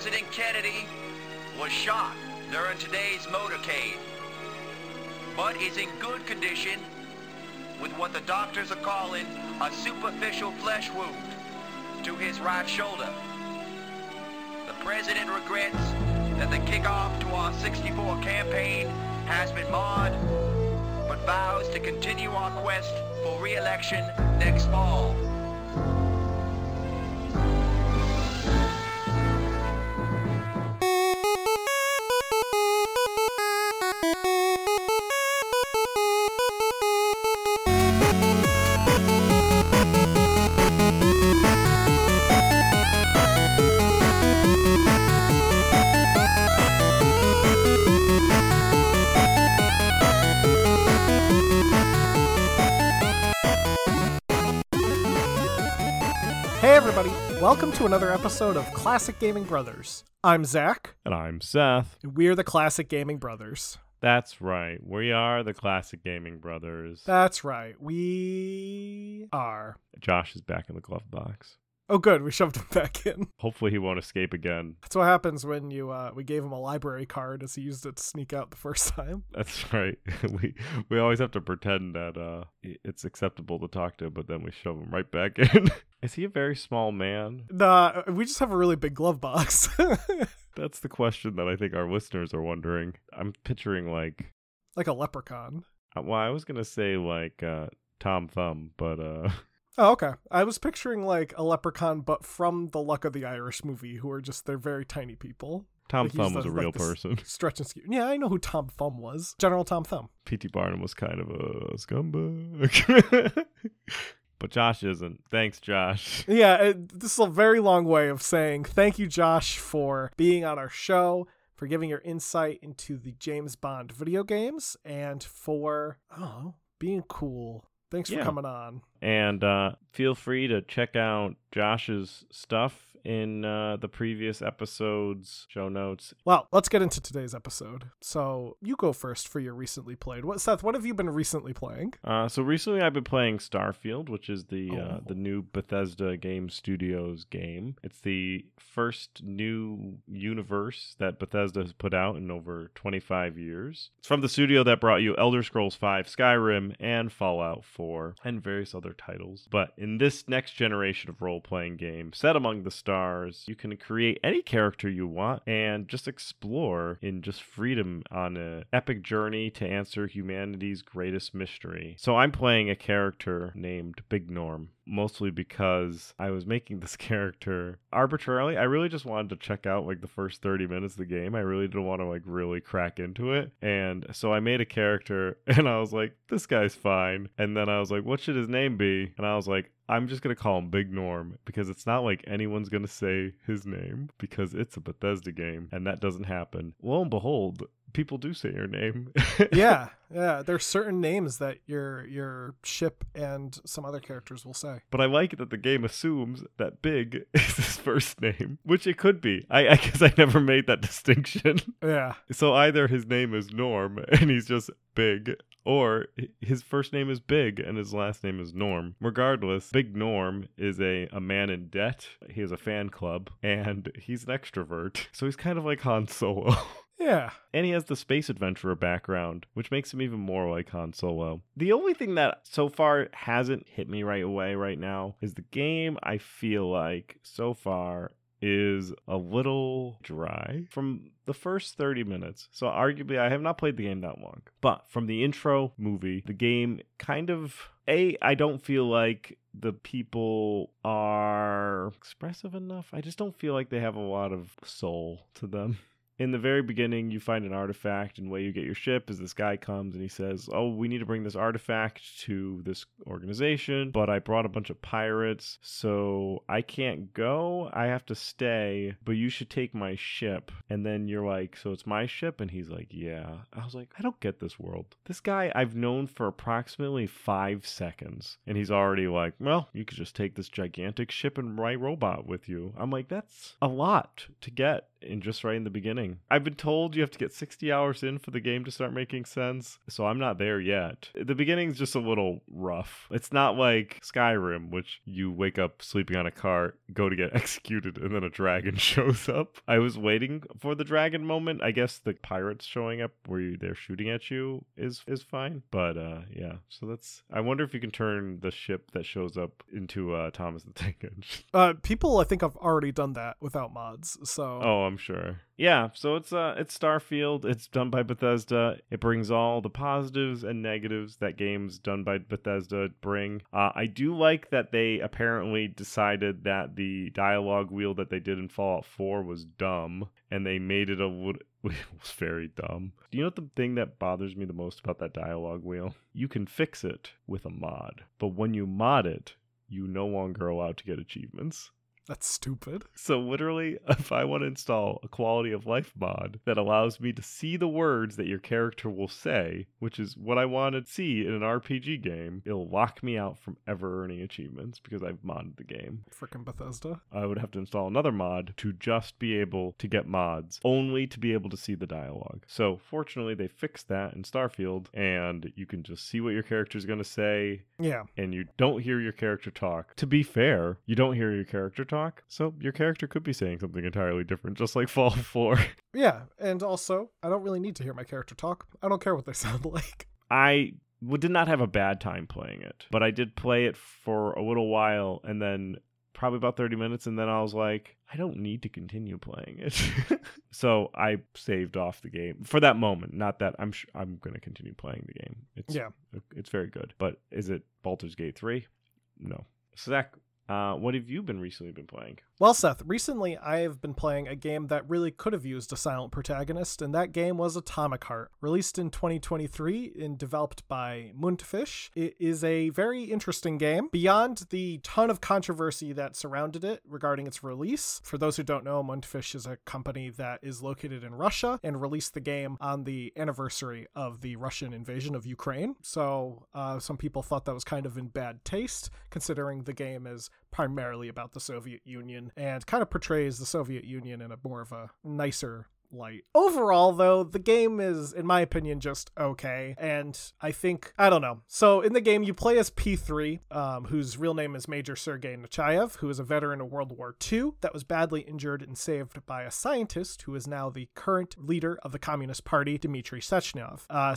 President Kennedy was shot during today's motorcade, but is in good condition with what the doctors are calling a superficial flesh wound to his right shoulder. The president regrets that the kickoff to our 64 campaign has been marred, but vows to continue our quest for re-election next fall. To another episode of Classic Gaming Brothers. I'm Zach, And I'm Seth. and we're the Classic Gaming Brothers. That's right. We are the Classic Gaming Brothers. That's right, we are. Josh is back in the glove box. Oh good, we shoved him back in. Hopefully he won't escape again. That's what happens when you uh we gave him a library card as he used it to sneak out the first time. That's right. we we always have to pretend that uh it's acceptable to talk to him, but then we shove him right back in. is he a very small man? Nah, we just have a really big glove box. That's the question that I think our listeners are wondering. I'm picturing like like a leprechaun. uh, well, I was gonna say like uh Tom Thumb, but uh Oh, okay. I was picturing like a leprechaun, but from the Luck of the Irish movie, who are just they're very tiny people. Tom Like, Thumb the- was a real the s- person. Stretch and skew. Yeah, I know who Tom Thumb was. General Tom Thumb. P.T. Barnum was kind of a scumbag. but Josh isn't. Thanks, Josh. Yeah, it, this is a very long way of saying thank you, Josh, for being on our show, for giving your insight into the James Bond video games, and for oh being cool. Thanks for coming on. And uh, feel free to check out Josh's stuff in uh, the previous episodes, show notes. Well, let's get into today's episode. So you go first for your recently played. What Seth? What have you been recently playing? Uh, so recently, I've been playing Starfield, which is the uh, Oh. the new Bethesda Game Studios game. It's the first new universe that Bethesda has put out in over 25 years. It's from the studio that brought you Elder Scrolls V, Skyrim, and Fallout 4, and various other titles. But in this next generation of role playing game, set among the stars, you can create any character you want and just explore in just freedom on an epic journey to answer humanity's greatest mystery. So I'm playing a character named Big Norm. Mostly because I was making this character arbitrarily. I really just wanted to check out like the first 30 minutes of the game. I really didn't want to like really crack into it. And so I made a character and I was like, this guy's fine. And then I was like, what should his name be? And I was like, I'm just to call him Big Norm because it's not like anyone's to say his name because it's a Bethesda game and that doesn't happen. Lo and behold, people do say your name. yeah, yeah. There's certain names that your your ship and some other characters will say. But I like that the game assumes that Big is his first name, which it could be. I, I guess I never made that distinction. Yeah, so either his name is Norm and he's just Big, or his first name is Big and his last name is Norm. Regardless, Big Norm is a, a man in debt. He has a fan club and he's an extrovert. So he's kind of like Han Solo. Yeah. And he has the space adventurer background, which makes him even more like Han Solo. The only thing that so far hasn't hit me right away right now is the game I feel like so far is a little dry from the first 30 minutes. So arguably I have not played the game that long. But from the intro movie, the game kind of a I don't feel like the people are expressive enough. I just don't feel like they have a lot of soul to them in the very beginning, you find an artifact, and the way you get your ship is this guy comes and he says, Oh, we need to bring this artifact to this organization, but I brought a bunch of pirates, so I can't go. I have to stay, but you should take my ship. And then you're like, So it's my ship? And he's like, Yeah. I was like, I don't get this world. This guy I've known for approximately five seconds, and he's already like, Well, you could just take this gigantic ship and my robot with you. I'm like, That's a lot to get in just right in the beginning. I've been told you have to get 60 hours in for the game to start making sense, so I'm not there yet. The beginning's just a little rough. It's not like Skyrim, which you wake up sleeping on a cart, go to get executed, and then a dragon shows up. I was waiting for the dragon moment. I guess the pirates showing up where you, they're shooting at you is is fine, but uh, yeah. So that's. I wonder if you can turn the ship that shows up into uh, Thomas the Tank Engine. Uh, people, I think, have already done that without mods. So Oh, I'm sure. Yeah, so it's uh it's Starfield. It's done by Bethesda. It brings all the positives and negatives that games done by Bethesda bring. Uh, I do like that they apparently decided that the dialogue wheel that they did in Fallout 4 was dumb, and they made it a wood. It was very dumb. Do you know the thing that bothers me the most about that dialogue wheel? You can fix it with a mod, but when you mod it, you no longer allowed to get achievements. That's stupid. So literally, if I want to install a quality of life mod that allows me to see the words that your character will say, which is what I want to see in an RPG game, it'll lock me out from ever earning achievements because I've modded the game. Freaking Bethesda. I would have to install another mod to just be able to get mods, only to be able to see the dialogue. So fortunately, they fixed that in Starfield, and you can just see what your character is going to say, Yeah. and you don't hear your character talk. To be fair, you don't hear your character talk, so your character could be saying something entirely different, just like Fallout 4. Yeah. And also, I don't really need to hear my character talk. I don't care what they sound like. I did not have a bad time playing it, but I did play it for a little while, and then probably about 30 minutes, and then I was like, I don't need to continue playing it. so I saved off the game for that moment. Not that I'm sh- I'm going to continue playing the game. It's Yeah. it's very good. But is it Baldur's Gate 3? No. So Zach, uh, what have you been recently been playing? Well, Seth, recently I have been playing a game that really could have used a silent protagonist, and that game was Atomic Heart. Released in 2023 and developed by Mundfish, it is a very interesting game. Beyond the ton of controversy that surrounded it regarding its release, for those who don't know, Mundfish is a company that is located in Russia and released the game on the anniversary of the Russian invasion of Ukraine. So uh, some people thought that was kind of in bad taste, considering the game is primarily about the Soviet Union and kind of portrays the Soviet Union in a more of a nicer light. Overall, though, the game is, in my opinion, just okay. And I think, I don't know. So in the game, you play as P3, um, whose real name is Major Sergei Nechayev, who is a veteran of World War II that was badly injured and saved by a scientist who is now the current leader of the Communist Party, Dmitry Sechenov. Uh,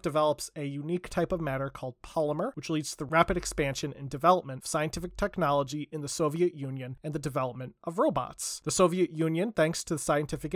develops a unique type of matter called polymer, which leads to the rapid expansion and development of scientific technology in the Soviet Union and the development of robots. The Soviet Union, thanks to the scientific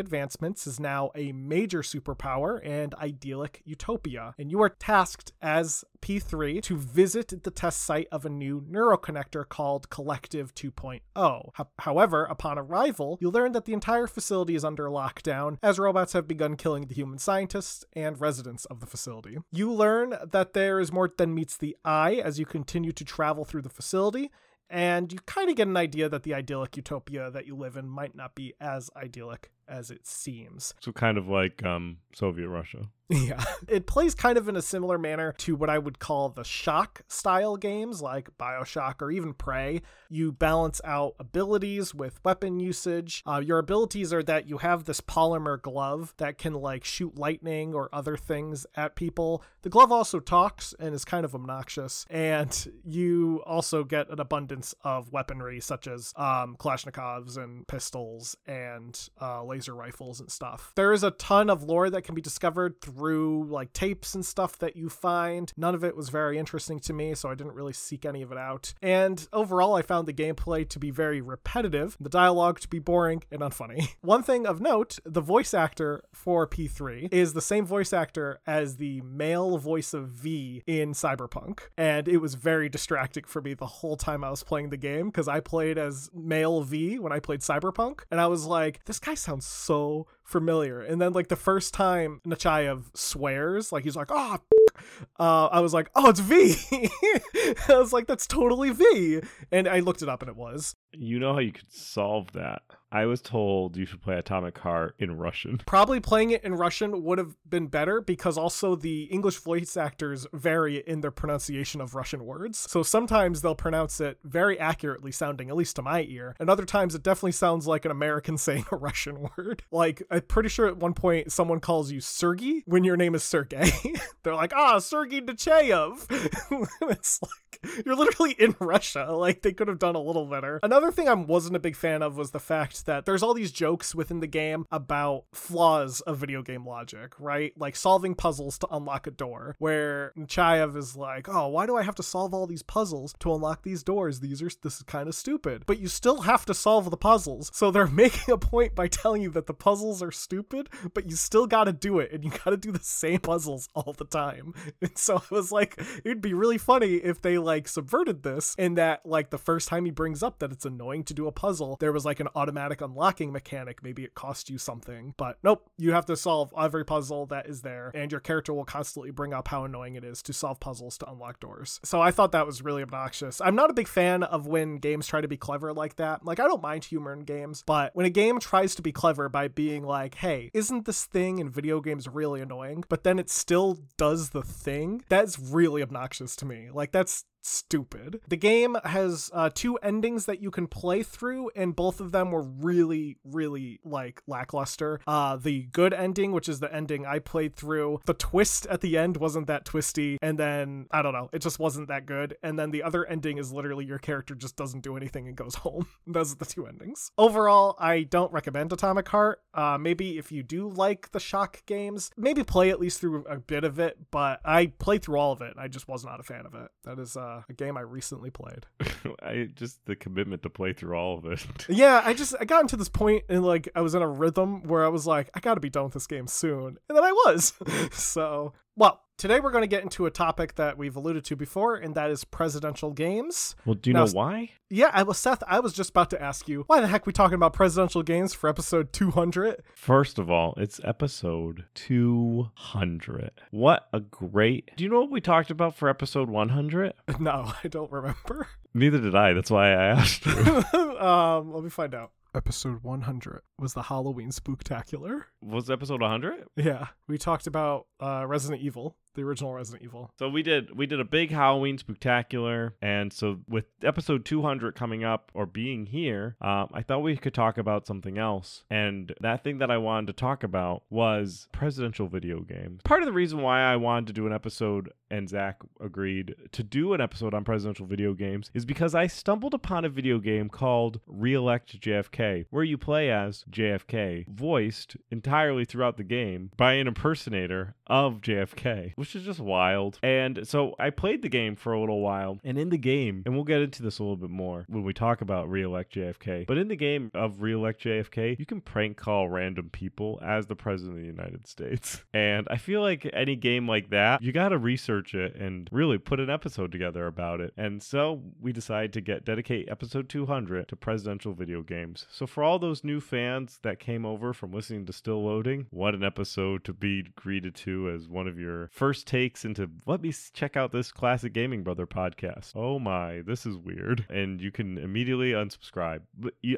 is now a major superpower and idyllic utopia. And you are tasked as P3 to visit the test site of a new neuroconnector called Collective 2.0. Ho- However, upon arrival, you learn that the entire facility is under lockdown as robots have begun killing the human scientists and residents of the facility. You learn that there is more than meets the eye as you continue to travel through the facility, and you kind of get an idea that the idyllic utopia that you live in might not be as idyllic as it seems. So kind of like um, Soviet Russia. Yeah. It plays kind of in a similar manner to what I would call the shock style games like Bioshock or even Prey. You balance out abilities with weapon usage. Uh, your abilities are that you have this polymer glove that can like shoot lightning or other things at people. The glove also talks and is kind of obnoxious. And you also get an abundance of weaponry such as um, Kalashnikovs and pistols and uh, laser rifles and stuff. There is a ton of lore that can be discovered through like tapes and stuff that you find. None of it was very interesting to me, so I didn't really seek any of it out. And overall, I found the gameplay to be very repetitive, the dialogue to be boring and unfunny. One thing of note the voice actor for P3 is the same voice actor as the male voice of V in Cyberpunk. And it was very distracting for me the whole time I was playing the game because I played as male V when I played Cyberpunk. And I was like, this guy sounds so familiar. And then, like, the first time Nechayev swears, like, he's like, oh, uh, I was like, oh, it's V. I was like, that's totally V. And I looked it up and it was. You know how you could solve that I was told you should play Atomic Heart in Russian. Probably playing it in Russian would have been better because also the English voice actors vary in their pronunciation of Russian words. So sometimes they'll pronounce it very accurately sounding, at least to my ear, and other times it definitely sounds like an American saying a Russian word. Like, I'm pretty sure at one point someone calls you Sergey when your name is Sergey. They're like, ah, Sergey Nechayev. it's like, you're literally in Russia. Like, they could have done a little better. Another thing I wasn't a big fan of was the fact that there's all these jokes within the game about flaws of video game logic, right? Like solving puzzles to unlock a door, where Nechayev is like, oh, why do I have to solve all these puzzles to unlock these doors? These are, this is kind of stupid. But you still have to solve the puzzles. So they're making a point by telling you that the puzzles are stupid, but you still gotta do it, and you gotta do the same puzzles all the time. And so I was like, it'd be really funny if they like subverted this in that, like, the first time he brings up that it's annoying to do a puzzle, there was like an automatic unlocking mechanic. Maybe it costs you something, but nope, you have to solve every puzzle that is there, and your character will constantly bring up how annoying it is to solve puzzles to unlock doors. So I thought that was really obnoxious. I'm not a big fan of when games try to be clever like that. Like, I don't mind humor in games, but when a game tries to be clever by being like, hey, isn't this thing in video games really annoying? But then it still does the thing, that's really obnoxious to me. Like, that's stupid. The game has uh, two endings that you can play through, and both of them were really, really like lackluster. Uh, the good ending, which is the ending I played through, the twist at the end wasn't that twisty, and then I don't know, it just wasn't that good. And then the other ending is literally your character just doesn't do anything and goes home. Those are the two endings. Overall, I don't recommend Atomic Heart. Uh, maybe if you do like the shock games, maybe play at least through a bit of it. But I played through all of it. I just was not a fan of it. That is uh, Uh, a game I recently played. I just the commitment to play through all of it. yeah, I just I got into this point and like I was in a rhythm where I was like, I got to be done with this game soon, and then I was. so, well, today we're going to get into a topic that we've alluded to before, and that is presidential games. Well, do you Now, know why? Yeah, I was Seth. I was just about to ask you why the heck we talking about presidential games for episode two hundred. First of all, it's episode 200. What a great. Do you know what we talked about for episode 100? No, I don't remember. Neither did I. That's why I asked. you. um, let me find out. Episode 100 was the Halloween Spooktacular. Was episode 100? Yeah, we talked about uh, Resident Evil, the original Resident Evil. So we did we did a big Halloween spectacular, and so with episode 200 coming up or being here, um, I thought we could talk about something else. And that thing that I wanted to talk about was presidential video games. Part of the reason why I wanted to do an episode and Zach agreed to do an episode on presidential video games is because I stumbled upon a video game called Reelect JFK, where you play as JFK, voiced entirely throughout the game by an impersonator of JFK, which is just wild. And so I played the game for a little while, and in the game, and we'll get into this a little bit more when we talk about Reelect JFK, but in the game of Reelect JFK, you can prank call random people as the President of the United States. And I feel like any game like that, you got to research it and really put an episode together about it. And so we decided to get dedicate episode 200 to presidential video games. So for all those new fans that came over from listening to Still Loading, what an episode to be greeted to as one of your first takes into let me check out this classic gaming brother podcast. Oh my, this is weird. And you can immediately unsubscribe.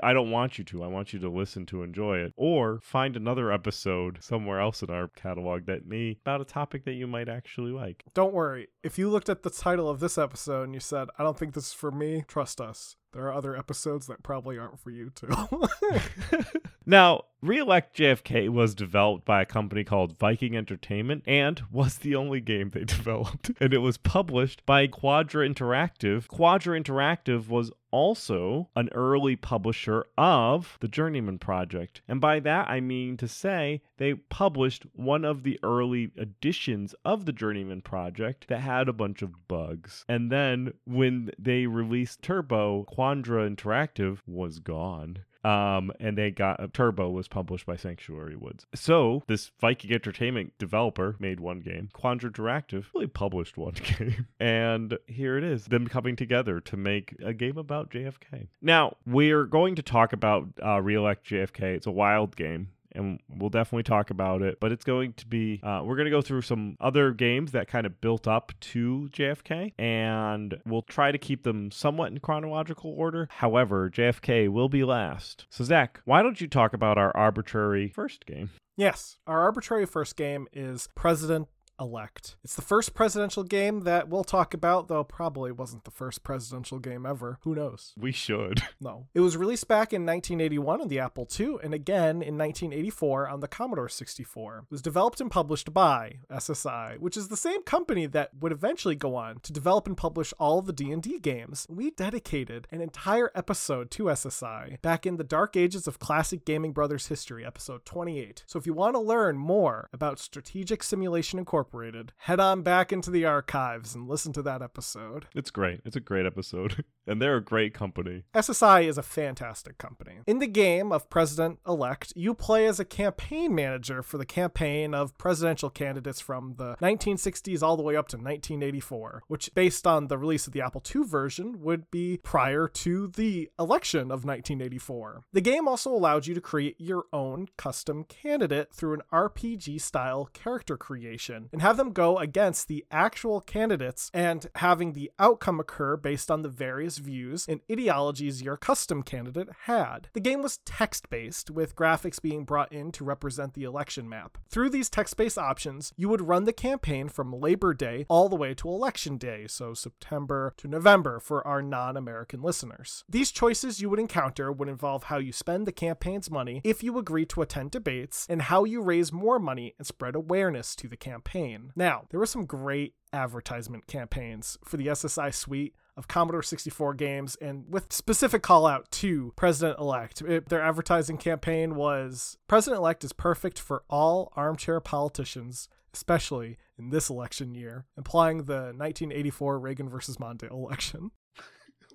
I don't want you to. I want you to listen to enjoy it or find another episode somewhere else in our catalog that may about a topic that you might actually like. Don't worry. If you looked at the title of this episode and you said, I don't think this is for me, trust us. There are other episodes that probably aren't for you too. Now, Reelect JFK was developed by a company called Viking Entertainment and was the only game they developed. And it was published by Quadra Interactive. Quadra Interactive was also an early publisher of the Journeyman Project. And by that, I mean to say they published one of the early editions of the Journeyman Project that had a bunch of bugs. And then when they released Turbo, Quadra Interactive was gone um, and they got uh, Turbo was published by Sanctuary Woods. So this Viking Entertainment developer made one game. Quandra Interactive really published one game, and here it is, them coming together to make a game about JFK. Now we're going to talk about uh, Reelect JFK. It's a wild game. And we'll definitely talk about it. But it's going to be, uh, we're going to go through some other games that kind of built up to JFK, and we'll try to keep them somewhat in chronological order. However, JFK will be last. So, Zach, why don't you talk about our arbitrary first game? Yes, our arbitrary first game is President elect. It's the first presidential game that we'll talk about, though probably wasn't the first presidential game ever. Who knows? We should. No. It was released back in 1981 on the Apple II and again in 1984 on the Commodore 64. It was developed and published by SSI, which is the same company that would eventually go on to develop and publish all the D&D games. We dedicated an entire episode to SSI back in the dark ages of classic Gaming Brothers history, episode 28. So if you want to learn more about Strategic Simulation Incorporated, head on back into the archives and listen to that episode. It's great. It's a great episode. and they're a great company. SSI is a fantastic company. In the game of President Elect, you play as a campaign manager for the campaign of presidential candidates from the 1960s all the way up to 1984, which, based on the release of the Apple II version, would be prior to the election of 1984. The game also allowed you to create your own custom candidate through an RPG style character creation and have them go against the actual candidates and having the outcome occur based on the various views and ideologies your custom candidate had. The game was text based, with graphics being brought in to represent the election map. Through these text based options, you would run the campaign from Labor Day all the way to Election Day, so September to November for our non American listeners. These choices you would encounter would involve how you spend the campaign's money if you agree to attend debates, and how you raise more money and spread awareness to the campaign. Now, there were some great advertisement campaigns for the SSI suite of Commodore 64 games and with specific call out to President elect. Their advertising campaign was President elect is perfect for all armchair politicians, especially in this election year, implying the 1984 Reagan versus Mondale election.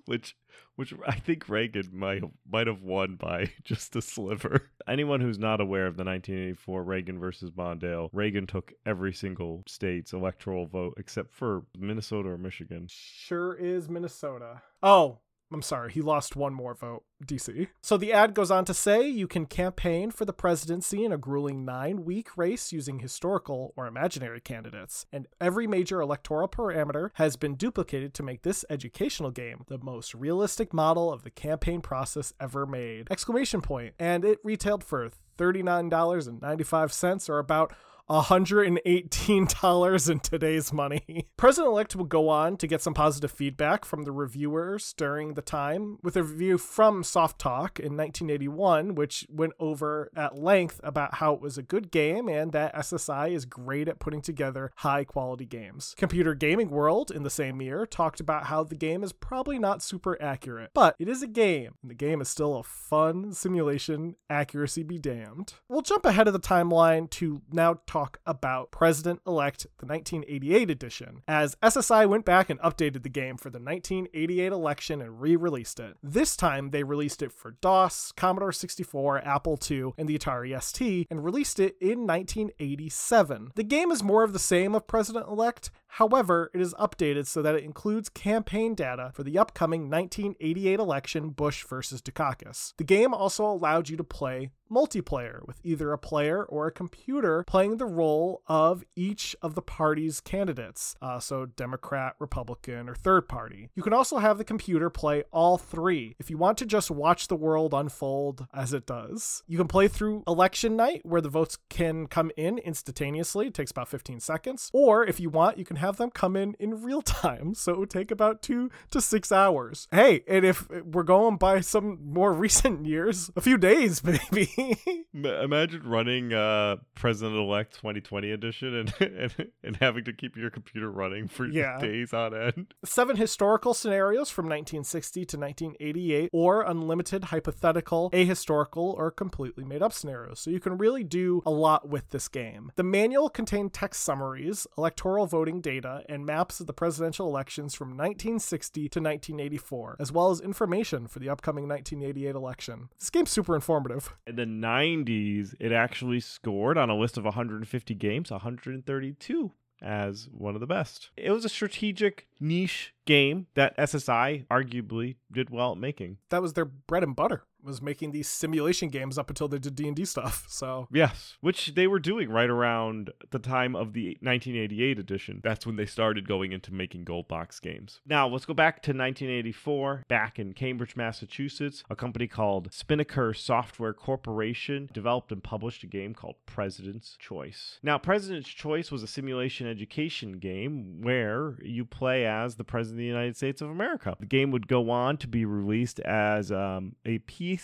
Which which I think Reagan might might have won by just a sliver. Anyone who's not aware of the 1984 Reagan versus Mondale, Reagan took every single state's electoral vote except for Minnesota or Michigan. Sure is Minnesota. Oh, I'm sorry, he lost one more vote, DC. So the ad goes on to say you can campaign for the presidency in a grueling nine week race using historical or imaginary candidates, and every major electoral parameter has been duplicated to make this educational game the most realistic model of the campaign process ever made. Exclamation point. And it retailed for $39.95 or about $118 in today's money. President elect will go on to get some positive feedback from the reviewers during the time, with a review from Softalk in 1981, which went over at length about how it was a good game and that SSI is great at putting together high quality games. Computer Gaming World in the same year talked about how the game is probably not super accurate, but it is a game, and the game is still a fun simulation, accuracy be damned. We'll jump ahead of the timeline to now talk talk about President Elect, the 1988 edition, as SSI went back and updated the game for the 1988 election and re released it. This time, they released it for DOS, Commodore 64, Apple II, and the Atari ST, and released it in 1987. The game is more of the same of President Elect, However, it is updated so that it includes campaign data for the upcoming 1988 election Bush versus Dukakis. The game also allowed you to play multiplayer with either a player or a computer playing the role of each of the party's candidates, uh, so Democrat, Republican, or third party. You can also have the computer play all three if you want to just watch the world unfold as it does. You can play through election night where the votes can come in instantaneously, it takes about 15 seconds, or if you want, you can have them come in in real time. So it would take about two to six hours. Hey, and if we're going by some more recent years, a few days, maybe. Imagine running uh, President Elect 2020 edition and, and, and having to keep your computer running for yeah. days on end. Seven historical scenarios from 1960 to 1988, or unlimited hypothetical, ahistorical, or completely made up scenarios. So you can really do a lot with this game. The manual contained text summaries, electoral voting data data and maps of the presidential elections from 1960 to 1984, as well as information for the upcoming 1988 election. This game's super informative. In the 90s, it actually scored on a list of 150 games 132 as one of the best. It was a strategic niche game that SSI arguably did well at making. That was their bread and butter was making these simulation games up until they did D&D stuff. So, Yes, which they were doing right around the time of the 1988 edition. That's when they started going into making gold box games. Now, let's go back to 1984. Back in Cambridge, Massachusetts, a company called Spinnaker Software Corporation developed and published a game called President's Choice. Now, President's Choice was a simulation education game where you play as the President of the United States of America. The game would go on to be released as um, a PC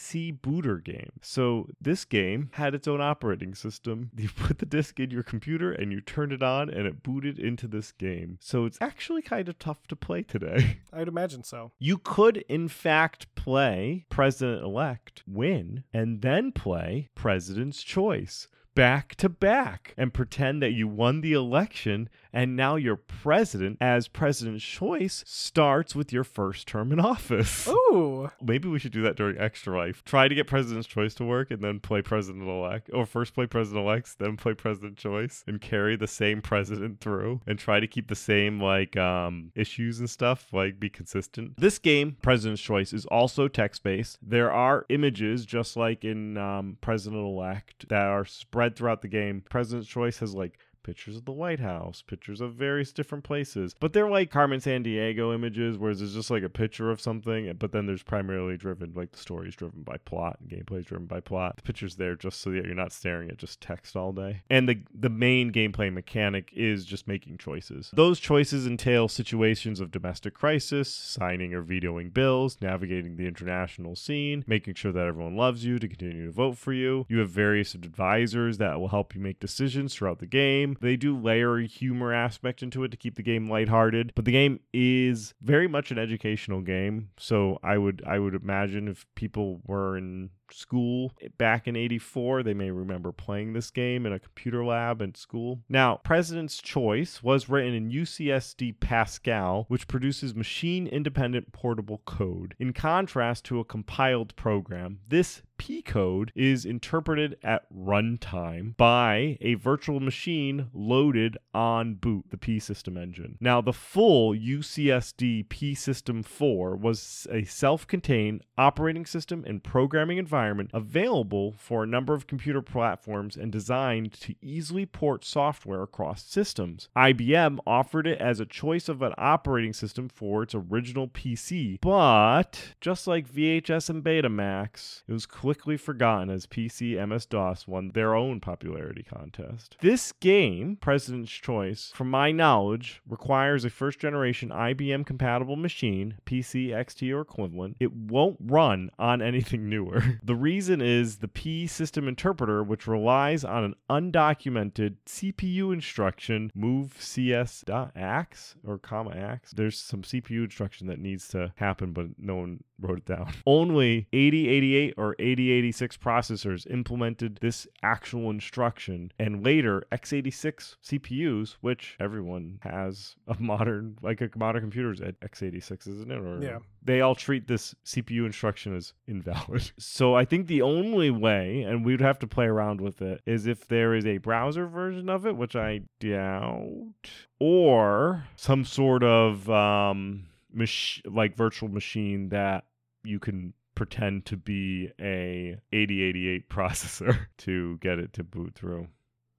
booter game. So this game had its own operating system. You put the disc in your computer and you turned it on and it booted into this game. So it's actually kind of tough to play today. I'd imagine so. You could, in fact, play President elect, win, and then play President's Choice back to back and pretend that you won the election and now your president as president's choice starts with your first term in office. Ooh. Maybe we should do that during Extra Life. Try to get President's Choice to work and then play President elect. Or first play President elect, then play President Choice and carry the same president through and try to keep the same like um issues and stuff, like be consistent. This game, President's Choice, is also text based. There are images just like in um, President elect that are spread throughout the game. President's Choice has like pictures of the White House, pictures of various different places. But they're like Carmen Sandiego images, whereas it's just like a picture of something, but then there's primarily driven, like the story is driven by plot and gameplay is driven by plot. The picture's there just so that you're not staring at just text all day. And the the main gameplay mechanic is just making choices. Those choices entail situations of domestic crisis, signing or vetoing bills, navigating the international scene, making sure that everyone loves you to continue to vote for you. You have various advisors that will help you make decisions throughout the game. They do layer a humor aspect into it to keep the game lighthearted, but the game is very much an educational game. So I would I would imagine if people were in school back in 84 they may remember playing this game in a computer lab at school. Now president's choice was written in UCSD Pascal which produces machine independent portable code. In contrast to a compiled program this P code is interpreted at runtime by a virtual machine loaded on boot, the P system engine. Now, the full UCSD P System 4 was a self contained operating system and programming environment available for a number of computer platforms and designed to easily port software across systems. IBM offered it as a choice of an operating system for its original PC, but just like VHS and Betamax, it was quickly forgotten as PC MS DOS won their own popularity contest. This game, President's Choice, from my knowledge, requires a first generation IBM compatible machine, PC, XT, or equivalent. It won't run on anything newer. the reason is the P system interpreter, which relies on an undocumented CPU instruction, move cs.ax or comma ax. There's some CPU instruction that needs to happen, but no one wrote it down. Only 8088 or 8086 processors implemented this actual instruction, and later x86 CPUs, which everyone has a modern, like a modern computers at x86, isn't it? Or Yeah. They all treat this CPU instruction as invalid. So I think the only way, and we'd have to play around with it, is if there is a browser version of it, which I doubt, or some sort of um, mach- like virtual machine that you can pretend to be a 8088 processor to get it to boot through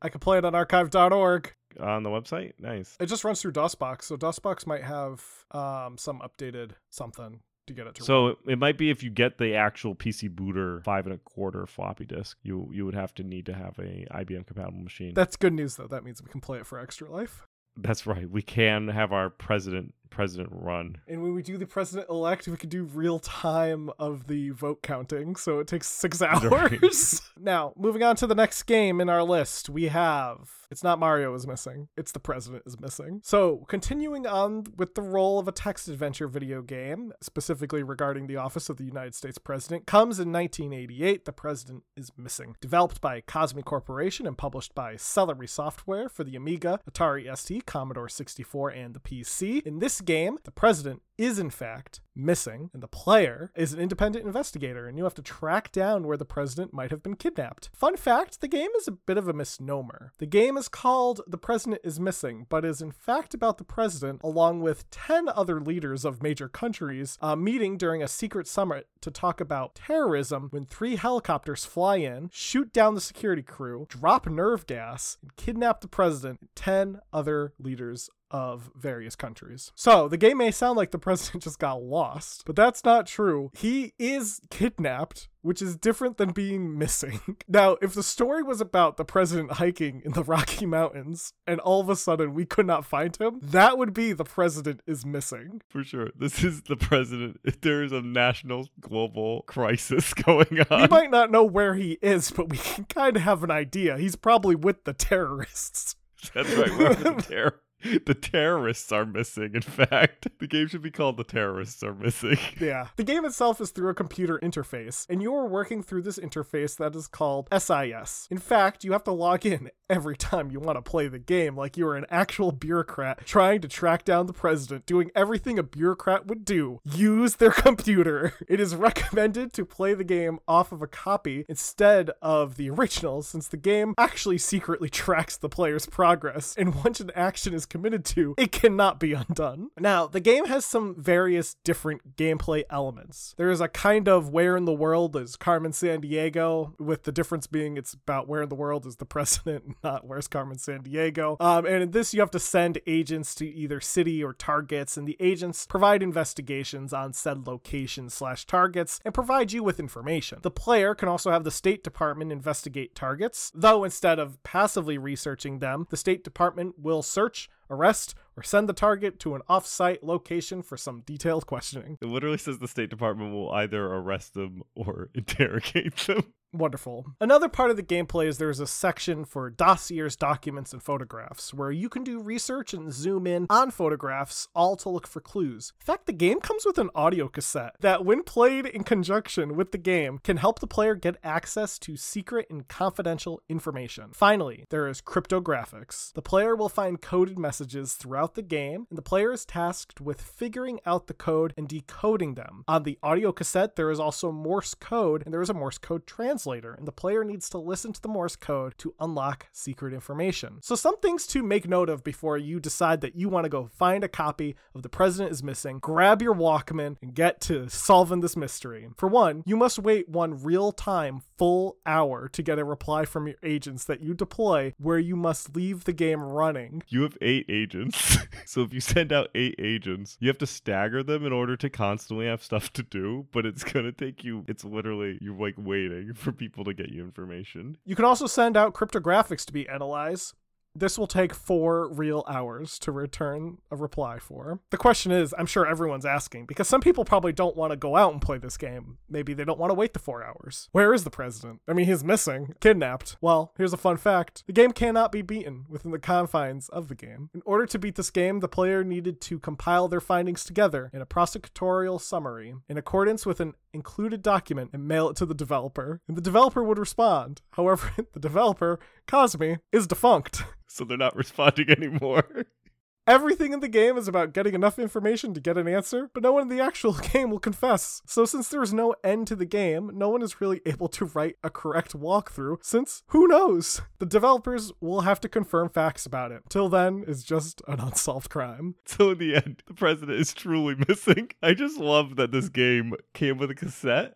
I can play it on archive.org. on the website. Nice. It just runs through DOSBox, so DOSBox might have um, some updated something to get it to. So it, it might be if you get the actual PC booter five and a quarter floppy disk, you you would have to need to have a IBM compatible machine. That's good news, though. That means we can play it for extra life. That's right. We can have our president president run. And when we do the president elect, we can do real time of the vote counting, so it takes six hours. Right. now, moving on to the next game in our list, we have it's not Mario is missing, it's the president is missing. So, continuing on with the role of a text adventure video game, specifically regarding the office of the United States president, comes in 1988. The president is missing. Developed by Cosmic Corporation and published by Celery Software for the Amiga, Atari ST, Commodore 64, and the PC. In this game, the president is in fact missing, and the player is an independent investigator, and you have to track down where the president might have been kidnapped. Fun fact the game is a bit of a misnomer. The game is called The President is Missing, but is in fact about the president, along with 10 other leaders of major countries, uh, meeting during a secret summit to talk about terrorism when three helicopters fly in, shoot down the security crew, drop nerve gas, and kidnap the president and 10 other leaders of various countries. So the game may sound like the president just got lost, but that's not true. He is kidnapped, which is different than being missing. Now, if the story was about the president hiking in the Rocky Mountains and all of a sudden we could not find him, that would be the president is missing. For sure. This is the president. There is a national global crisis going on. We might not know where he is, but we can kind of have an idea. He's probably with the terrorists. That's right. We're the terror. The terrorists are missing, in fact. The game should be called The Terrorists Are Missing. Yeah. The game itself is through a computer interface, and you are working through this interface that is called SIS. In fact, you have to log in every time you want to play the game, like you are an actual bureaucrat trying to track down the president, doing everything a bureaucrat would do use their computer. It is recommended to play the game off of a copy instead of the original, since the game actually secretly tracks the player's progress, and once an action is committed to, it cannot be undone. Now, the game has some various different gameplay elements. There is a kind of where in the world is Carmen Sandiego, with the difference being it's about where in the world is the president, not where's Carmen Sandiego. Um, and in this, you have to send agents to either city or targets, and the agents provide investigations on said locations slash targets and provide you with information. The player can also have the State Department investigate targets, though instead of passively researching them, the State Department will search arrest, or send the target to an off site location for some detailed questioning. It literally says the State Department will either arrest them or interrogate them. Wonderful. Another part of the gameplay is there's a section for dossiers, documents, and photographs where you can do research and zoom in on photographs, all to look for clues. In fact, the game comes with an audio cassette that, when played in conjunction with the game, can help the player get access to secret and confidential information. Finally, there is cryptographics. The player will find coded messages throughout the game, and the player is tasked with figuring out the code and decoding them. On the audio cassette, there is also Morse code, and there is a Morse code translator translator, and the player needs to listen to the Morse code to unlock secret information. So, some things to make note of before you decide that you want to go find a copy of The President is Missing, grab your Walkman, and get to solving this mystery. For one, you must wait one real time, full hour to get a reply from your agents that you deploy where you must leave the game running. You have eight agents. so, if you send out eight agents, you have to stagger them in order to constantly have stuff to do, but it's going to take you, it's literally, you're like waiting for people to get you information. You can also send out cryptographics to be analyzed. This will take four real hours to return a reply for. The question is, I'm sure everyone's asking, because some people probably don't want to go out and play this game. Maybe they don't want to wait the four hours. Where is the president? I mean, he's missing, kidnapped. Well, here's a fun fact the game cannot be beaten within the confines of the game. In order to beat this game, the player needed to compile their findings together in a prosecutorial summary in accordance with an included document and mail it to the developer. And the developer would respond. However, the developer, Cosmi, is defunct. So they're not responding anymore. Everything in the game is about getting enough information to get an answer, but no one in the actual game will confess. So, since there is no end to the game, no one is really able to write a correct walkthrough, since who knows? The developers will have to confirm facts about it. Till then, it's just an unsolved crime. So, in the end, the president is truly missing. I just love that this game came with a cassette,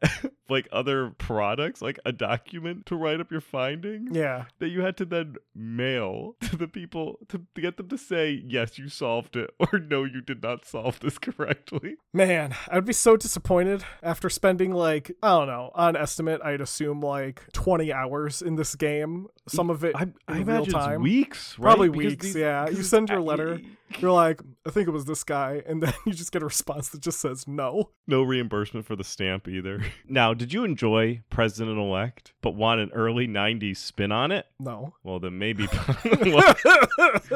like other products, like a document to write up your findings. Yeah. That you had to then mail to the people to, to get them to say, yes, you solved it, or no, you did not solve this correctly. Man, I'd be so disappointed after spending like, I don't know, on estimate, I'd assume like 20 hours in this game. Some of it I, I in real imagine time. weeks, right? Probably Because weeks, these- yeah. You send your I- letter. You're like, I think it was this guy, and then you just get a response that just says no. No reimbursement for the stamp either. Now, did you enjoy President Elect, but want an early 90s spin on it? No. Well, then maybe. Well,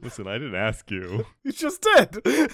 listen, I didn't ask you. you just did.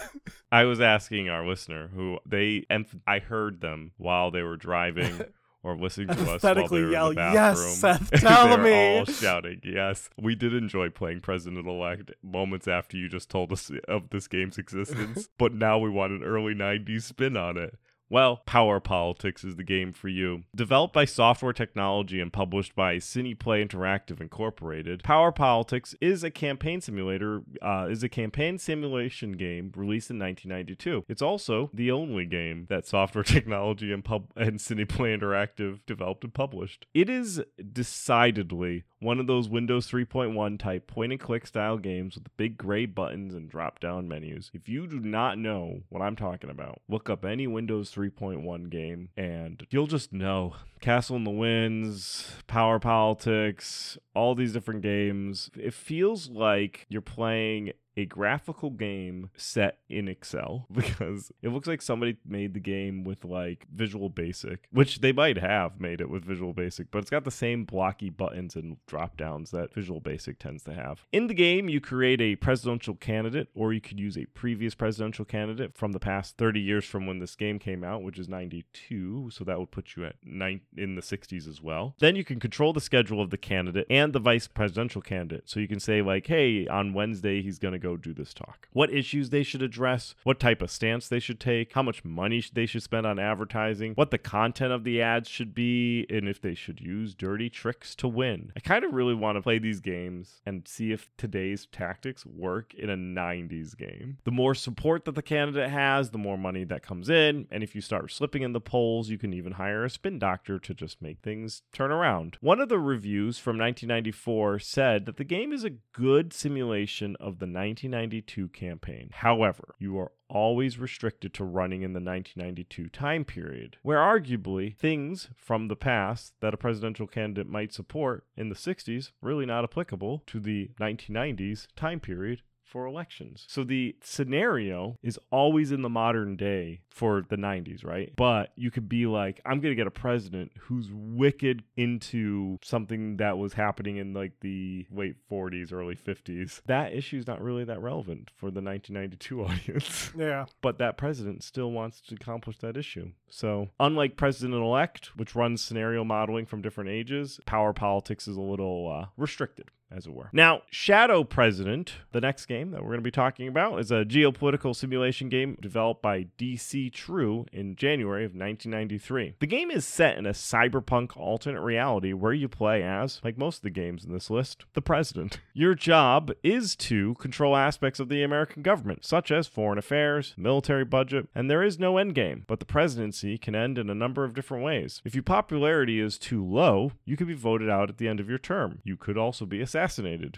I was asking our listener who they, and I heard them while they were driving or listening to us while they were yell, in the "Yes, bathroom. Seth, They tell were me." all shouting, "Yes!" We did enjoy playing President-elect moments after you just told us of this game's existence, but now we want an early '90s spin on it. Well, Power Politics is the game for you. Developed by Software Technology and published by Cineplay Interactive Incorporated, Power Politics is a campaign simulator, uh, is a campaign simulation game released in 1992. It's also the only game that Software Technology and, pub- and Cineplay Interactive developed and published. It is decidedly one of those Windows 3.1 type point and click style games with big gray buttons and drop down menus. If you do not know what I'm talking about, look up any Windows 3.1 game and you'll just know. Castle in the Winds, Power Politics, all these different games. It feels like you're playing a graphical game set in Excel because it looks like somebody made the game with like Visual Basic, which they might have made it with Visual Basic, but it's got the same blocky buttons and drop downs that Visual Basic tends to have. In the game, you create a presidential candidate, or you could use a previous presidential candidate from the past 30 years from when this game came out, which is 92, so that would put you at nine in the 60s as well. Then you can control the schedule of the candidate and the vice presidential candidate. So you can say like, "Hey, on Wednesday he's going to go do this talk." What issues they should address, what type of stance they should take, how much money they should spend on advertising, what the content of the ads should be, and if they should use dirty tricks to win. I kind of really want to play these games and see if today's tactics work in a 90s game. The more support that the candidate has, the more money that comes in, and if you start slipping in the polls, you can even hire a spin doctor to just make things turn around. One of the reviews from 1994 said that the game is a good simulation of the 1992 campaign. However, you are always restricted to running in the 1992 time period, where arguably things from the past that a presidential candidate might support in the 60s really not applicable to the 1990s time period for elections. So the scenario is always in the modern day for the 90s, right? But you could be like, I'm going to get a president who's wicked into something that was happening in like the late 40s, early 50s. That issue is not really that relevant for the 1992 audience. Yeah. but that president still wants to accomplish that issue. So, unlike President elect, which runs scenario modeling from different ages, power politics is a little uh, restricted. As it were. Now, Shadow President, the next game that we're going to be talking about, is a geopolitical simulation game developed by DC True in January of 1993. The game is set in a cyberpunk alternate reality where you play as, like most of the games in this list, the president. Your job is to control aspects of the American government, such as foreign affairs, military budget, and there is no end game, but the presidency can end in a number of different ways. If your popularity is too low, you could be voted out at the end of your term. You could also be assassinated.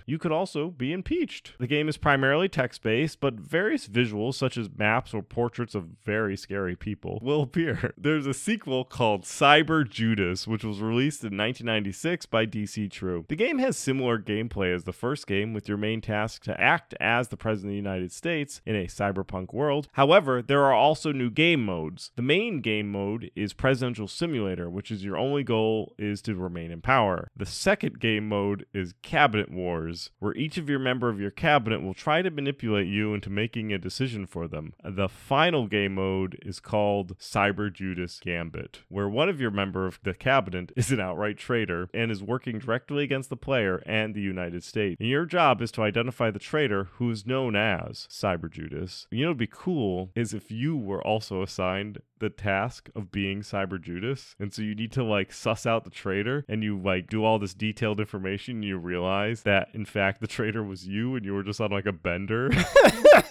You could also be impeached. The game is primarily text based, but various visuals, such as maps or portraits of very scary people, will appear. There's a sequel called Cyber Judas, which was released in 1996 by DC True. The game has similar gameplay as the first game, with your main task to act as the President of the United States in a cyberpunk world. However, there are also new game modes. The main game mode is Presidential Simulator, which is your only goal is to remain in power. The second game mode is Cabinet Wars, where each of your member of your cabinet will try to manipulate you into making a decision for them. The final game mode is called Cyber Judas Gambit, where one of your member of the cabinet is an outright traitor and is working directly against the player and the United States. And your job is to identify the traitor who is known as Cyber Judas. You know, what'd be cool is if you were also assigned the task of being Cyber Judas, and so you need to like suss out the traitor, and you like do all this detailed information. And you realize that in fact the traitor was you, and you were just on like a bender.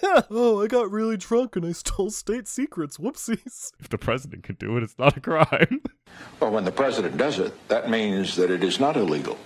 oh, I got really drunk and I stole state secrets. Whoopsies. if the president can do it, it's not a crime. Well, when the president does it, that means that it is not illegal.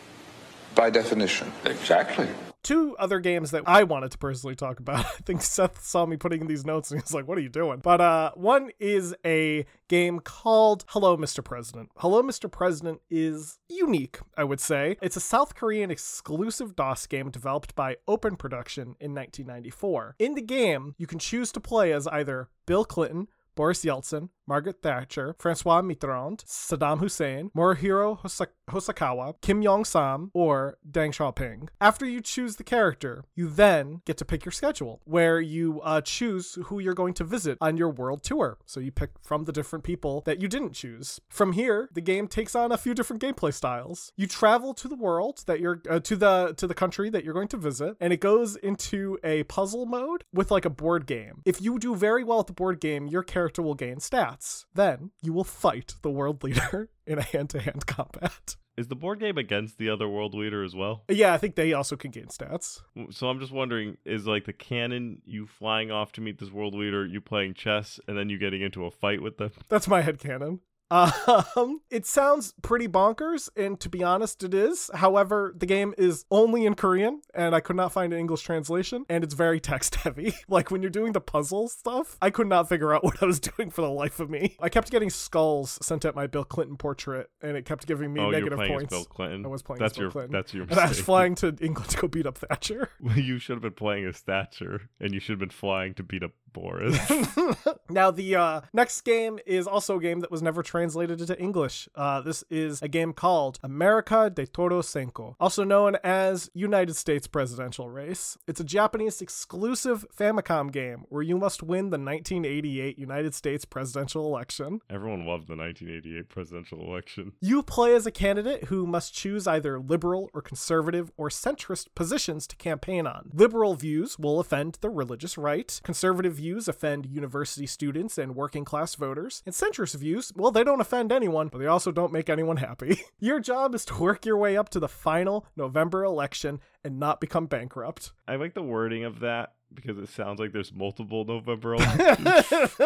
By definition. Exactly. Two other games that I wanted to personally talk about. I think Seth saw me putting in these notes and he was like, What are you doing? But uh, one is a game called Hello, Mr. President. Hello, Mr. President is unique, I would say. It's a South Korean exclusive DOS game developed by Open Production in 1994. In the game, you can choose to play as either Bill Clinton, Boris Yeltsin, Margaret Thatcher, Francois Mitterrand, Saddam Hussein, Morihiro Hosa- Hosokawa, Kim Yong Sam, or Deng Xiaoping. After you choose the character, you then get to pick your schedule, where you uh, choose who you're going to visit on your world tour. So you pick from the different people that you didn't choose. From here, the game takes on a few different gameplay styles. You travel to the world that you're uh, to the to the country that you're going to visit, and it goes into a puzzle mode with like a board game. If you do very well at the board game, your character will gain stats. Then you will fight the world leader in a hand-to-hand combat. Is the board game against the other world leader as well? Yeah, I think they also can gain stats. So I'm just wondering, is like the cannon you flying off to meet this world leader, you playing chess, and then you getting into a fight with them? That's my headcanon. Um, it sounds pretty bonkers, and to be honest, it is. However, the game is only in Korean, and I could not find an English translation, and it's very text heavy. like when you're doing the puzzle stuff, I could not figure out what I was doing for the life of me. I kept getting skulls sent at my Bill Clinton portrait, and it kept giving me oh, negative you're playing points. as Bill Clinton. I was playing that's as Bill your, Clinton. That's your And I was flying to England to go beat up Thatcher. you should have been playing as Thatcher, and you should have been flying to beat up Boris. now, the uh, next game is also a game that was never translated into English. Uh, this is a game called America Daitouryou Senkyo, also known as United States Presidential Race. It's a Japanese exclusive Famicom game where you must win the 1988 United States presidential election. Everyone loved the 1988 presidential election. You play as a candidate who must choose either liberal or conservative or centrist positions to campaign on. Liberal views will offend the religious right, conservative views offend university students and working class voters, and centrist views, well, they don't offend anyone, but they also don't make anyone happy. Your job is to work your way up to the final November election and not become bankrupt. I like the wording of that because it sounds like there's multiple November elections.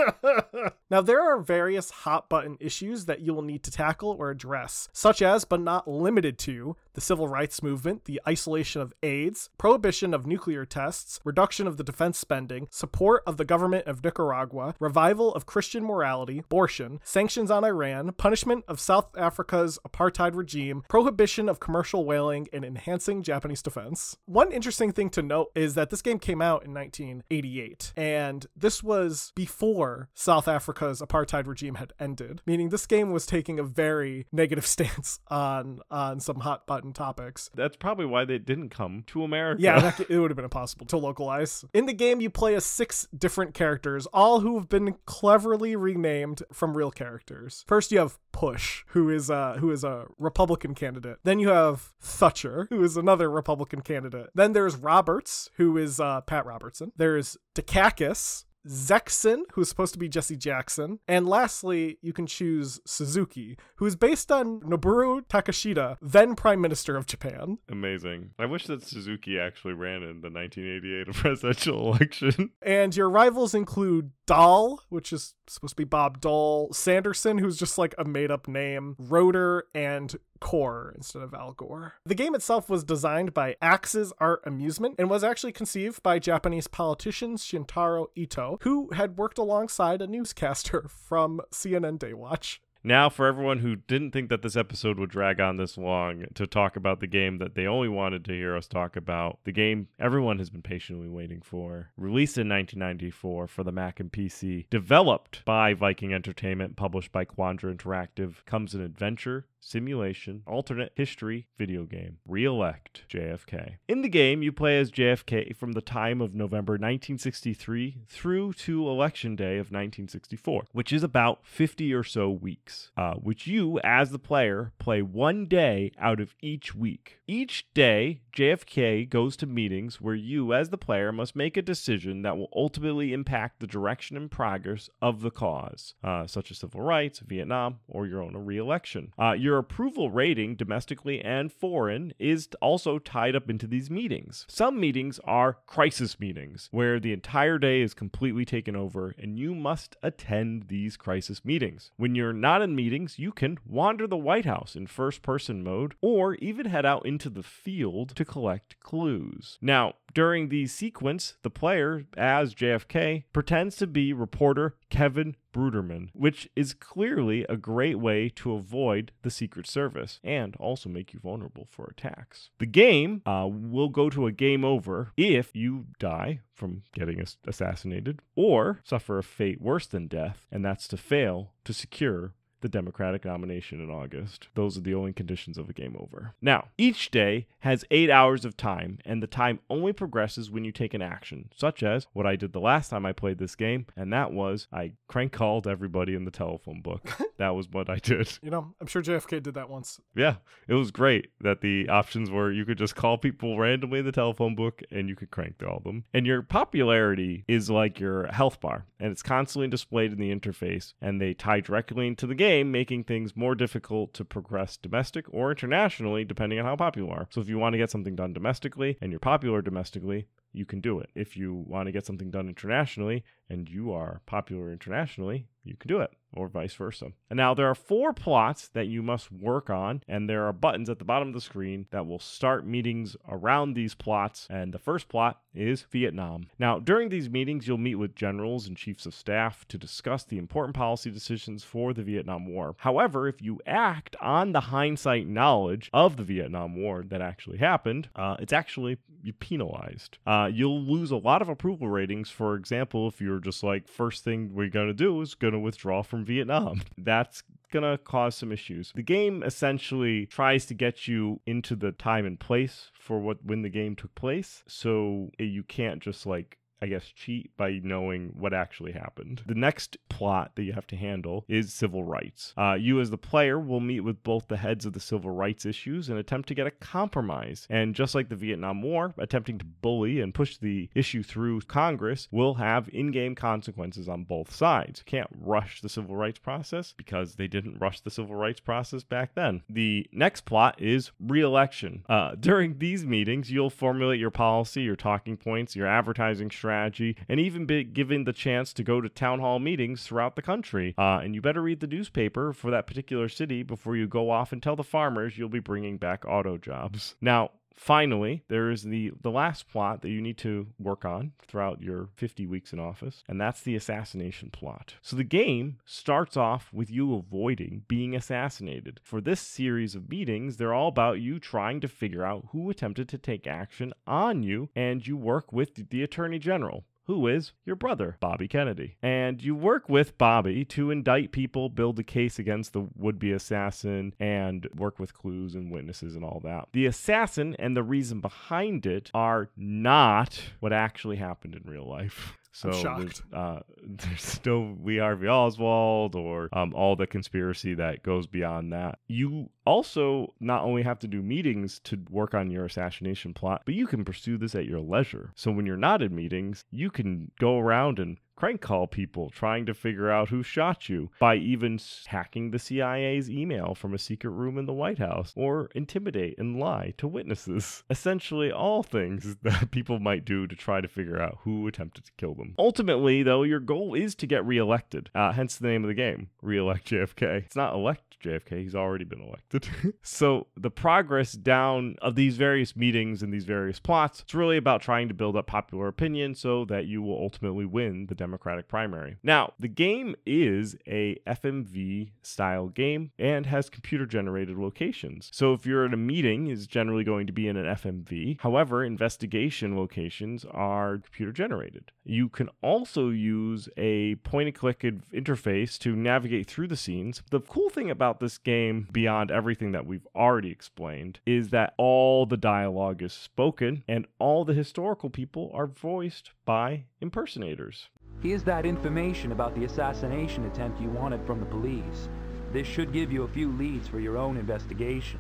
now, there are various hot button issues that you will need to tackle or address, such as, but not limited to, the civil rights movement, the isolation of AIDS, prohibition of nuclear tests, reduction of the defense spending, support of the government of Nicaragua, revival of Christian morality, abortion, sanctions on Iran, punishment of South Africa's apartheid regime, prohibition of commercial whaling, and enhancing Japanese defense. One interesting thing to note is that this game came out in 1988, and this was before South Africa's apartheid regime had ended, meaning this game was taking a very negative stance on on some hot button topics. That's probably why they didn't come to America. Yeah, that, it would have been impossible to localize. In the game, you play as six different characters, all who have been cleverly renamed from real characters. First, you have Push, who is uh who is a Republican candidate. Then you have Thatcher, who is another Republican candidate. Then there's Roberts, who is uh, Pat Robertson. There's Dukakis, Zexon, who's supposed to be Jesse Jackson. And lastly, you can choose Suzuki, who is based on Noboru Takeshita, then Prime Minister of Japan. Amazing. I wish that Suzuki actually ran in the 1988 presidential election. And your rivals include Dahl, which is supposed to be Bob Dole, Sanderson, who's just like a made up name, Rotor, and Core instead of Al Gore. The game itself was designed by Axis Art Amusement and was actually conceived by Japanese politician Shintaro Ito, who had worked alongside a newscaster from CNN Daywatch. Now, for everyone who didn't think that this episode would drag on this long to talk about the game that they only wanted to hear us talk about, the game everyone has been patiently waiting for, released in 1994 for the Mac and PC, developed by Viking Entertainment, published by Quandra Interactive, comes an adventure, simulation, alternate history video game. Re-elect JFK. In the game, you play as JFK from the time of November 1963 through to Election Day of 1964, which is about 50 or so weeks, uh, which you, as the player, play one day out of each week. Each day, JFK goes to meetings where you, as the player, must make a decision that will ultimately impact the direction and progress of the cause, uh, such as civil rights, Vietnam, or your own re-election. Uh, your approval rating, domestically and foreign, is also tied up into these meetings. Some meetings are crisis meetings, where the entire day is completely taken over and you must attend these crisis meetings. When you're not in meetings, you can wander the White House in first person mode or even head out into the field to collect clues. Now, during the sequence, the player, as JFK, pretends to be reporter Kevin Bruderman, which is clearly a great way to avoid the Secret Service and also make you vulnerable for attacks. The game uh, will go to a game over if you die from getting assassinated or suffer a fate worse than death, and that's to fail to secure the Democratic nomination in August. Those are the only conditions of a game over. Now, each day has eight hours of time, and the time only progresses when you take an action, such as what I did the last time I played this game, and that was I crank called everybody in the telephone book. that was what I did. You know, I'm sure JFK did that once. Yeah, it was great that the options were you could just call people randomly in the telephone book and you could crank all them. And your popularity is like your health bar, and it's constantly displayed in the interface, and they tie directly into the game making things more difficult to progress domestic or internationally, depending on how popular you are. So if you want to get something done domestically and you're popular domestically, you can do it. If you want to get something done internationally and you are popular internationally, you can do it, or vice versa. And now there are four plots that you must work on, and there are buttons at the bottom of the screen that will start meetings around these plots. And the first plot is Vietnam. Now, during these meetings, you'll meet with generals and chiefs of staff to discuss the important policy decisions for the Vietnam War. However, if you act on the hindsight knowledge of the Vietnam War that actually happened, uh, it's actually penalized. Uh, you'll lose a lot of approval ratings. For example, if you're just like, first thing we're to do is going to withdraw from Vietnam. That's gonna cause some issues. The game essentially tries to get you into the time and place for what when the game took place, so eh, you can't just like I guess, cheat by knowing what actually happened. The next plot that you have to handle is civil rights. Uh, you, as the player, will meet with both the heads of the civil rights issues and attempt to get a compromise. And just like the Vietnam War, attempting to bully and push the issue through Congress will have in game consequences on both sides. You can't rush the civil rights process because they didn't rush the civil rights process back then. The next plot is re election. Uh, during these meetings, you'll formulate your policy, your talking points, your advertising strategy strategy, and even be given the chance to go to town hall meetings throughout the country. Uh, and you better read the newspaper for that particular city before you go off and tell the farmers you'll be bringing back auto jobs. Now, Finally, there is the the last plot that you need to work on throughout your 50 weeks in office, and that's the assassination plot. So the game starts off with you avoiding being assassinated. For this series of meetings, they're all about you trying to figure out who attempted to take action on you, and you work with the attorney general who is your brother, Bobby Kennedy. And you work with Bobby to indict people, build a case against the would be assassin, and work with clues and witnesses and all that. The assassin and the reason behind it are not what actually happened in real life. So there's, shocked. uh, there's no Lee Harvey Oswald or um, all the conspiracy that goes beyond that. You also not only have to do meetings to work on your assassination plot, but you can pursue this at your leisure. So when you're not in meetings, you can go around and crank call people trying to figure out who shot you by even hacking the CIA's email from a secret room in the White House or intimidate and lie to witnesses. Essentially, all things that people might do to try to figure out who attempted to kill them. Ultimately, though, your goal is to get reelected, uh, hence the name of the game Reelect JFK. It's not elect JFK, he's already been elected. so, the progress down of these various meetings and these various plots, it's really about trying to build up popular opinion so that you will ultimately win the Democratic primary. Now, the game is a FMV style game and has computer generated locations. So if you're at a meeting is generally going to be in an FMV. However, investigation locations are computer generated. You can also use a point and click interface to navigate through the scenes. The cool thing about this game beyond everything that we've already explained is that all the dialogue is spoken and all the historical people are voiced by impersonators. Here's that information about the assassination attempt you wanted from the police. This should give you a few leads for your own investigation.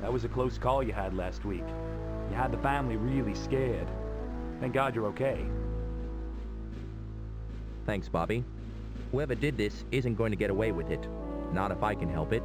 That was a close call you had last week. You had the family really scared. Thank God you're okay. Thanks, Bobby. Whoever did this isn't going to get away with it. Not if I can help it.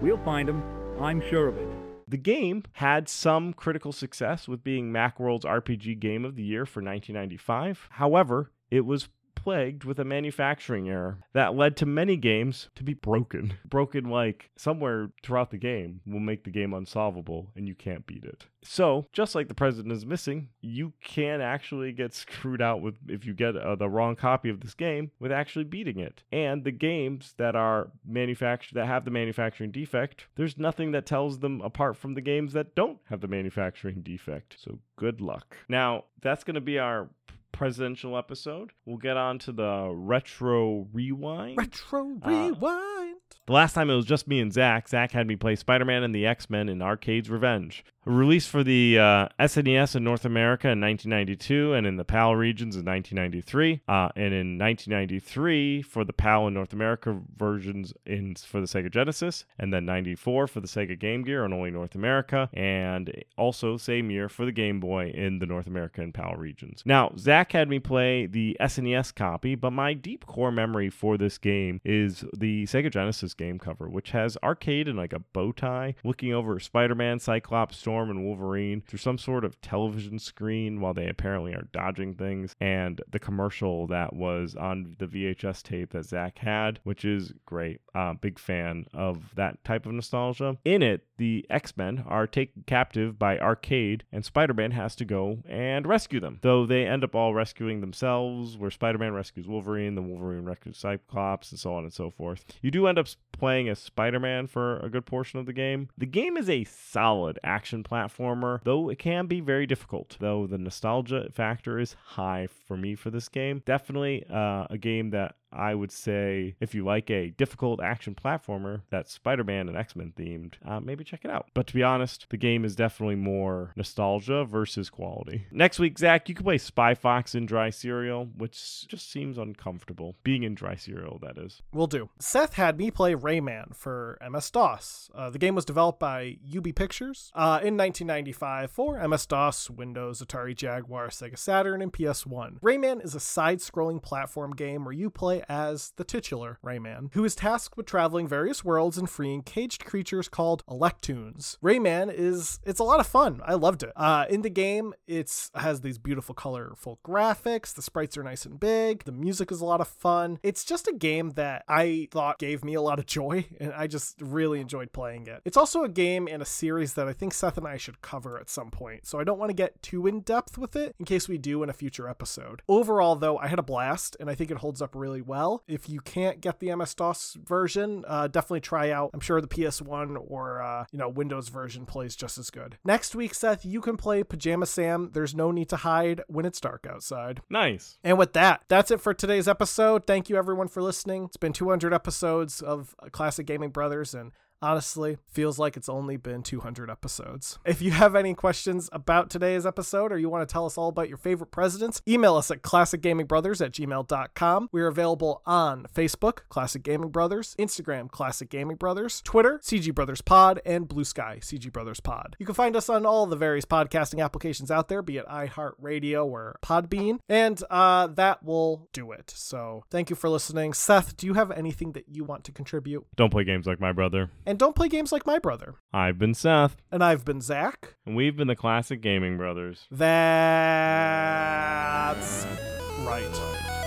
We'll find him. I'm sure of it. The game had some critical success with being Macworld's RPG Game of the Year for 1995. However, it was plagued with a manufacturing error that led to many games to be broken. Broken like somewhere throughout the game will make the game unsolvable and you can't beat it. So, just like the president is missing, you can actually get screwed out with if you get uh, the wrong copy of this game with actually beating it. And the games that are manufactured that have the manufacturing defect, there's nothing that tells them apart from the games that don't have the manufacturing defect. So, good luck. Now, that's going to be our presidential episode. We'll get on to the retro rewind. Retro Uh, rewind. The last time it was just me and Zach. Zach had me play Spider Man and the X Men in Arcade's Revenge. Released for the uh, SNES in North America in 1992 and in the PAL regions in 1993. Uh, and in 1993 for the PAL and North America versions in for the Sega Genesis. And then 94 for the Sega Game Gear and only North America. And also same year for the Game Boy in the North America and PAL regions. Now, Zach had me play the SNES copy, but my deep core memory for this game is the Sega Genesis game cover, which has arcade and like a bow tie looking over Spider Man, Cyclops, Storm, and Wolverine through some sort of television screen while they apparently are dodging things, and the commercial that was on the VHS tape that Zach had, which is great. Uh, big fan of that type of nostalgia. In it, the X Men are taken captive by Arcade, and Spider Man has to go and rescue them. Though they end up all rescuing themselves, where Spider Man rescues Wolverine, the Wolverine rescues Cyclops, and so on and so forth. You do end up playing as Spider Man for a good portion of the game. The game is a solid action platformer, though it can be very difficult. Though the nostalgia factor is high for me for this game. Definitely uh, a game that I would say if you like a difficult action platformer that's Spider Man and X Men themed, uh, maybe check it out. But to be honest, the game is definitely more nostalgia versus quality. Next week, Zach, you can play Spy Fox in Dry Cereal, which just seems uncomfortable. Being in Dry Cereal, that is. Will do. Seth had me play Rayman for MS DOS. Uh, the game was developed by Ubi Pictures uh, in 1995 for MS DOS, Windows, Atari Jaguar, Sega Saturn, and PS1. Rayman is a side scrolling platform game where you play as the titular Rayman, who is tasked with traveling various worlds and freeing caged creatures called Electoons. Rayman is it's a lot of fun. I loved it. Uh, in the game, it's has these beautiful, colorful graphics. The sprites are nice and big. The music is a lot of fun. It's just a game that I thought gave me a lot of joy, and I just really enjoyed playing it. It's also a game in a series that I think Seth and I should cover at some point, so I don't want to get too in depth with it in case we do in a future episode. Overall, though, I had a blast, and I think it holds up really well. If you can't get the MS DOS version, uh, definitely try out. I'm sure the PS1 or uh, you know Windows version plays just as good. Next week, Seth, you can play Pajama Sam. There's no need to hide when it's dark outside. Nice. And with that, that's it for today's episode. Thank you everyone for listening. It's been 200 episodes of Classic Gaming Brothers and Honestly, feels like it's only been 200 episodes. If you have any questions about today's episode or you want to tell us all about your favorite presidents, email us at classicgamingbrothers at gmail.com. We're available on Facebook, Classic Gaming Brothers, Instagram, Classic Gaming Brothers, Twitter, CG Brothers Pod, and Blue Sky, CG Brothers Pod. You can find us on all the various podcasting applications out there, be it iHeartRadio or Podbean, and uh, that will do it. So thank you for listening. Seth, do you have anything that you want to contribute? Don't play games like my brother. And don't play games like my brother. I've been Seth, And I've been Zach. and we've been the Classic Gaming Brothers. That's right.